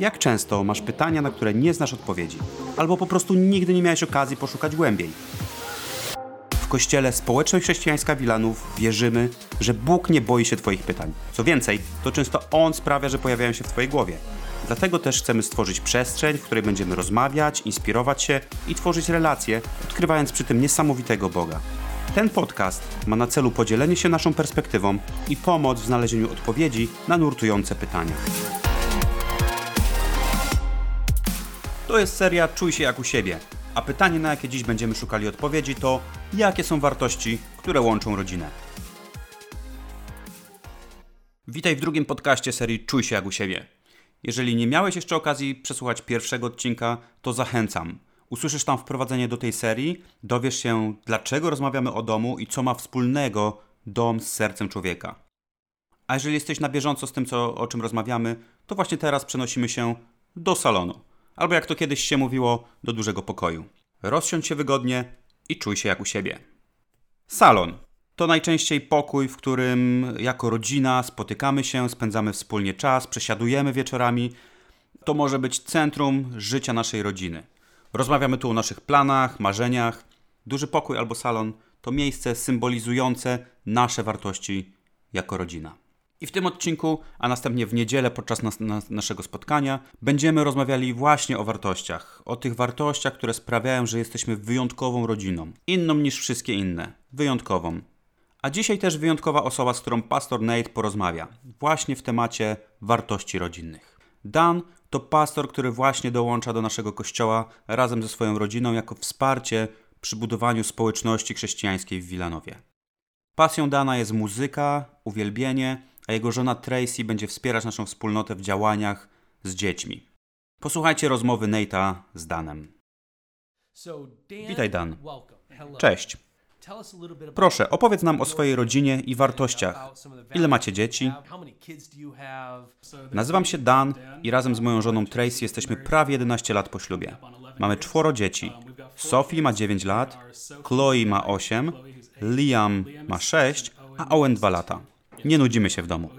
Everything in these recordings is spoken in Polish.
Jak często masz pytania, na które nie znasz odpowiedzi, albo po prostu nigdy nie miałeś okazji poszukać głębiej? W kościele Społeczność Chrześcijańska Wilanów wierzymy, że Bóg nie boi się Twoich pytań. Co więcej, to często On sprawia, że pojawiają się w Twojej głowie. Dlatego też chcemy stworzyć przestrzeń, w której będziemy rozmawiać, inspirować się i tworzyć relacje, odkrywając przy tym niesamowitego Boga. Ten podcast ma na celu podzielenie się naszą perspektywą i pomoc w znalezieniu odpowiedzi na nurtujące pytania. To jest seria Czuj się jak u siebie, a pytanie, na jakie dziś będziemy szukali odpowiedzi, to jakie są wartości, które łączą rodzinę. Witaj w drugim podcaście serii Czuj się jak u siebie. Jeżeli nie miałeś jeszcze okazji przesłuchać pierwszego odcinka, to zachęcam. Usłyszysz tam wprowadzenie do tej serii, dowiesz się, dlaczego rozmawiamy o domu i co ma wspólnego dom z sercem człowieka. A jeżeli jesteś na bieżąco z tym, co, o czym rozmawiamy, to właśnie teraz przenosimy się do salonu. Albo jak to kiedyś się mówiło, do dużego pokoju. Rozsiądź się wygodnie i czuj się jak u siebie. Salon to najczęściej pokój, w którym jako rodzina spotykamy się, spędzamy wspólnie czas, przesiadujemy wieczorami. To może być centrum życia naszej rodziny. Rozmawiamy tu o naszych planach, marzeniach. Duży pokój albo salon to miejsce symbolizujące nasze wartości jako rodzina. I w tym odcinku, a następnie w niedzielę podczas nas, nas, naszego spotkania, będziemy rozmawiali właśnie o wartościach. O tych wartościach, które sprawiają, że jesteśmy wyjątkową rodziną. Inną niż wszystkie inne. Wyjątkową. A dzisiaj też wyjątkowa osoba, z którą pastor Nate porozmawia. Właśnie w temacie wartości rodzinnych. Dan to pastor, który właśnie dołącza do naszego kościoła razem ze swoją rodziną jako wsparcie przy budowaniu społeczności chrześcijańskiej w Wilanowie. Pasją Dana jest muzyka, uwielbienie, a jego żona Tracy będzie wspierać naszą wspólnotę w działaniach z dziećmi. Posłuchajcie rozmowy Nate'a z Danem. Witaj Dan. Cześć. Proszę, opowiedz nam o swojej rodzinie i wartościach. Ile macie dzieci? Nazywam się Dan i razem z moją żoną Tracy jesteśmy prawie 11 lat po ślubie. Mamy czworo dzieci. Sophie ma 9 lat, Chloe ma 8, Liam ma 6, a Owen 2 lata. Nie nudzimy się w domu.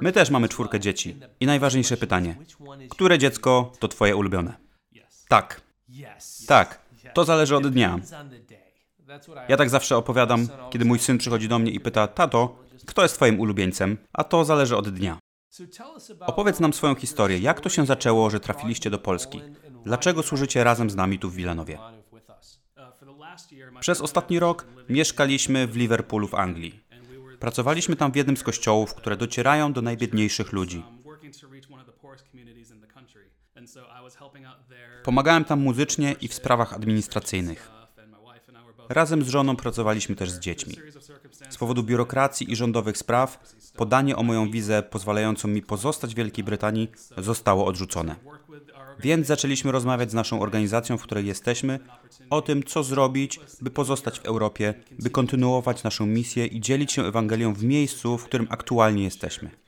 My też mamy czwórkę dzieci. I najważniejsze pytanie: które dziecko to twoje ulubione? Tak. Tak. To zależy od dnia. Ja tak zawsze opowiadam, kiedy mój syn przychodzi do mnie i pyta: Tato, kto jest twoim ulubieńcem? A to zależy od dnia. Opowiedz nam swoją historię. Jak to się zaczęło, że trafiliście do Polski? Dlaczego służycie razem z nami tu w Wilanowie? Przez ostatni rok mieszkaliśmy w Liverpoolu w Anglii. Pracowaliśmy tam w jednym z kościołów, które docierają do najbiedniejszych ludzi. Pomagałem tam muzycznie i w sprawach administracyjnych. Razem z żoną pracowaliśmy też z dziećmi. Z powodu biurokracji i rządowych spraw, podanie o moją wizę pozwalającą mi pozostać w Wielkiej Brytanii zostało odrzucone. Więc zaczęliśmy rozmawiać z naszą organizacją, w której jesteśmy, o tym, co zrobić, by pozostać w Europie, by kontynuować naszą misję i dzielić się Ewangelią w miejscu, w którym aktualnie jesteśmy.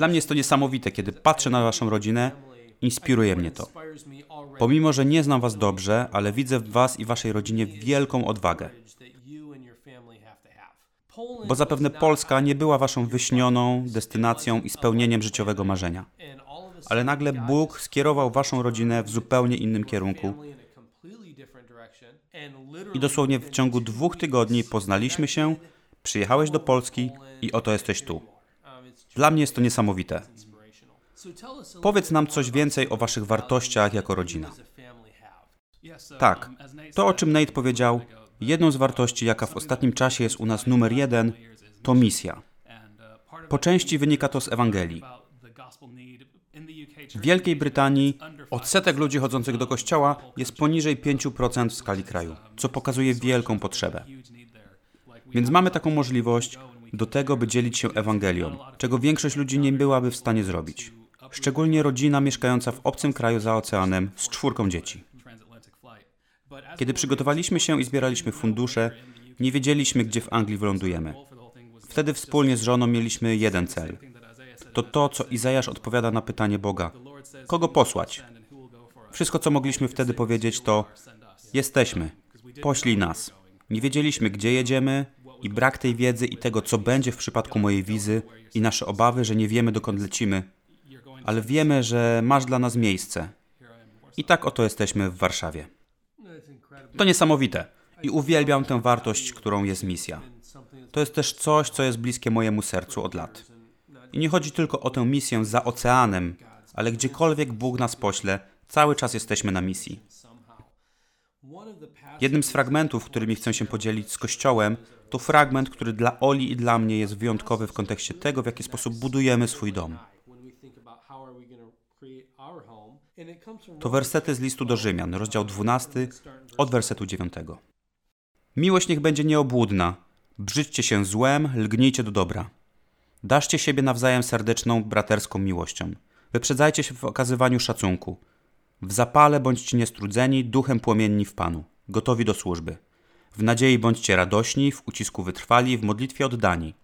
Dla mnie jest to niesamowite, kiedy patrzę na Waszą rodzinę, inspiruje mnie to. Pomimo, że nie znam Was dobrze, ale widzę w Was i Waszej rodzinie wielką odwagę. Bo zapewne Polska nie była Waszą wyśnioną destynacją i spełnieniem życiowego marzenia. Ale nagle Bóg skierował Waszą rodzinę w zupełnie innym kierunku. I dosłownie w ciągu dwóch tygodni poznaliśmy się, przyjechałeś do Polski i oto jesteś tu. Dla mnie jest to niesamowite. Powiedz nam coś więcej o waszych wartościach jako rodzina. Tak, to o czym Nate powiedział, jedną z wartości, jaka w ostatnim czasie jest u nas numer jeden, to misja. Po części wynika to z Ewangelii. W Wielkiej Brytanii odsetek ludzi chodzących do kościoła jest poniżej 5% w skali kraju, co pokazuje wielką potrzebę. Więc mamy taką możliwość do tego, by dzielić się Ewangelią, czego większość ludzi nie byłaby w stanie zrobić. Szczególnie rodzina mieszkająca w obcym kraju za oceanem z czwórką dzieci. Kiedy przygotowaliśmy się i zbieraliśmy fundusze, nie wiedzieliśmy, gdzie w Anglii wylądujemy. Wtedy wspólnie z żoną mieliśmy jeden cel. To to, co Izajasz odpowiada na pytanie Boga. Kogo posłać? Wszystko, co mogliśmy wtedy powiedzieć, to jesteśmy. Poślij nas. Nie wiedzieliśmy, gdzie jedziemy i brak tej wiedzy i tego, co będzie w przypadku mojej wizy i nasze obawy, że nie wiemy, dokąd lecimy. Ale wiemy, że masz dla nas miejsce. I tak oto jesteśmy w Warszawie. To niesamowite i uwielbiam tę wartość, którą jest misja. To jest też coś, co jest bliskie mojemu sercu od lat. I nie chodzi tylko o tę misję za oceanem, ale gdziekolwiek Bóg nas pośle, cały czas jesteśmy na misji. Jednym z fragmentów, którymi chcę się podzielić z Kościołem, to fragment, który dla Oli i dla mnie jest wyjątkowy w kontekście tego, w jaki sposób budujemy swój dom. To wersety z listu do Rzymian, rozdział 12, od wersetu 9. Miłość niech będzie nieobłudna. Brzydźcie się złem, lgnijcie do dobra. Daszcie siebie nawzajem serdeczną, braterską miłością. Wyprzedzajcie się w okazywaniu szacunku. W zapale bądźcie niestrudzeni, duchem płomienni w Panu, gotowi do służby. W nadziei bądźcie radośni, w ucisku wytrwali, w modlitwie oddani.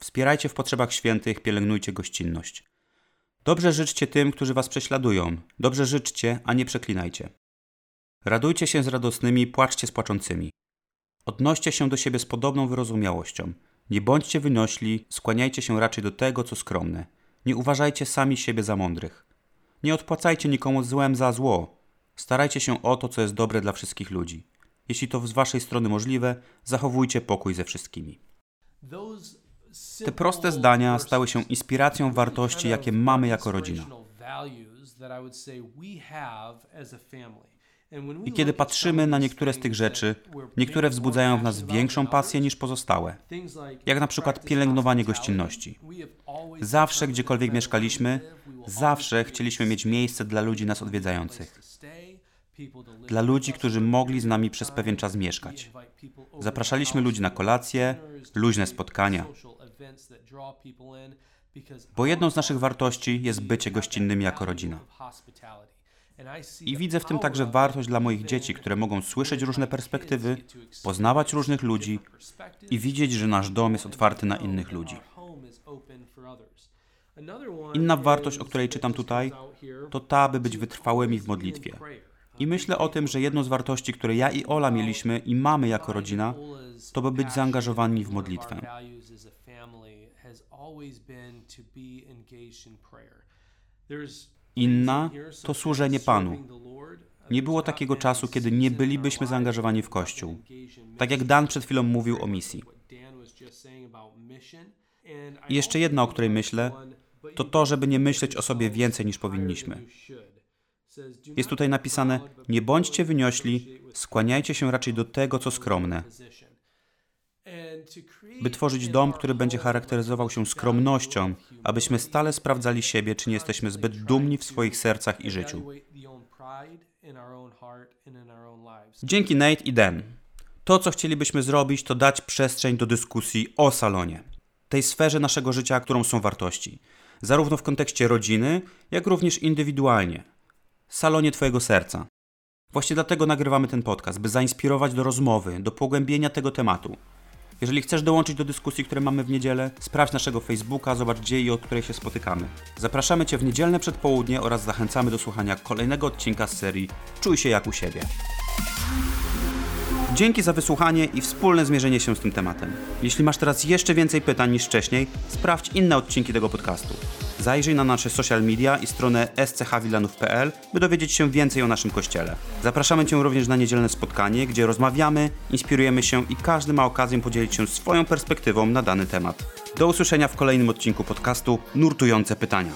Wspierajcie w potrzebach świętych, pielęgnujcie gościnność. Dobrze życzcie tym, którzy was prześladują. Dobrze życzcie, a nie przeklinajcie. Radujcie się z radosnymi, płaczcie z płaczącymi. Odnoście się do siebie z podobną wyrozumiałością. Nie bądźcie wyniośli, skłaniajcie się raczej do tego, co skromne. Nie uważajcie sami siebie za mądrych. Nie odpłacajcie nikomu złem za zło. Starajcie się o to, co jest dobre dla wszystkich ludzi. Jeśli to z waszej strony możliwe, zachowujcie pokój ze wszystkimi. Te proste zdania stały się inspiracją wartości, jakie mamy jako rodzina. I kiedy patrzymy na niektóre z tych rzeczy, niektóre wzbudzają w nas większą pasję niż pozostałe. Jak na przykład pielęgnowanie gościnności. Zawsze, gdziekolwiek mieszkaliśmy, zawsze chcieliśmy mieć miejsce dla ludzi nas odwiedzających. Dla ludzi, którzy mogli z nami przez pewien czas mieszkać. Zapraszaliśmy ludzi na kolacje, luźne spotkania. Bo jedną z naszych wartości jest bycie gościnnymi jako rodzina. I widzę w tym także wartość dla moich dzieci, które mogą słyszeć różne perspektywy, poznawać różnych ludzi i widzieć, że nasz dom jest otwarty na innych ludzi. Inna wartość, o której czytam tutaj, to ta, by być wytrwałymi w modlitwie. I myślę o tym, że jedną z wartości, które ja i Ola mieliśmy i mamy jako rodzina, to by być zaangażowani w modlitwę. Inna to służenie Panu. Nie było takiego czasu, kiedy nie bylibyśmy zaangażowani w Kościół. Tak jak Dan przed chwilą mówił o misji. I jeszcze jedna, o której myślę, to to, żeby nie myśleć o sobie więcej niż powinniśmy. Jest tutaj napisane: Nie bądźcie wyniośli, skłaniajcie się raczej do tego, co skromne. By tworzyć dom, który będzie charakteryzował się skromnością, abyśmy stale sprawdzali siebie, czy nie jesteśmy zbyt dumni w swoich sercach i życiu. Dzięki Nate i Dan. To, co chcielibyśmy zrobić, to dać przestrzeń do dyskusji o salonie. Tej sferze naszego życia, którą są wartości. Zarówno w kontekście rodziny, jak również indywidualnie salonie Twojego serca. Właśnie dlatego nagrywamy ten podcast, by zainspirować do rozmowy, do pogłębienia tego tematu. Jeżeli chcesz dołączyć do dyskusji, które mamy w niedzielę, sprawdź naszego Facebooka, zobacz gdzie i od której się spotykamy. Zapraszamy Cię w niedzielne przedpołudnie oraz zachęcamy do słuchania kolejnego odcinka z serii Czuj się jak u siebie. Dzięki za wysłuchanie i wspólne zmierzenie się z tym tematem. Jeśli masz teraz jeszcze więcej pytań niż wcześniej, sprawdź inne odcinki tego podcastu. Zajrzyj na nasze social media i stronę schwilanów.pl, by dowiedzieć się więcej o naszym kościele. Zapraszamy Cię również na niedzielne spotkanie, gdzie rozmawiamy, inspirujemy się i każdy ma okazję podzielić się swoją perspektywą na dany temat. Do usłyszenia w kolejnym odcinku podcastu Nurtujące Pytania.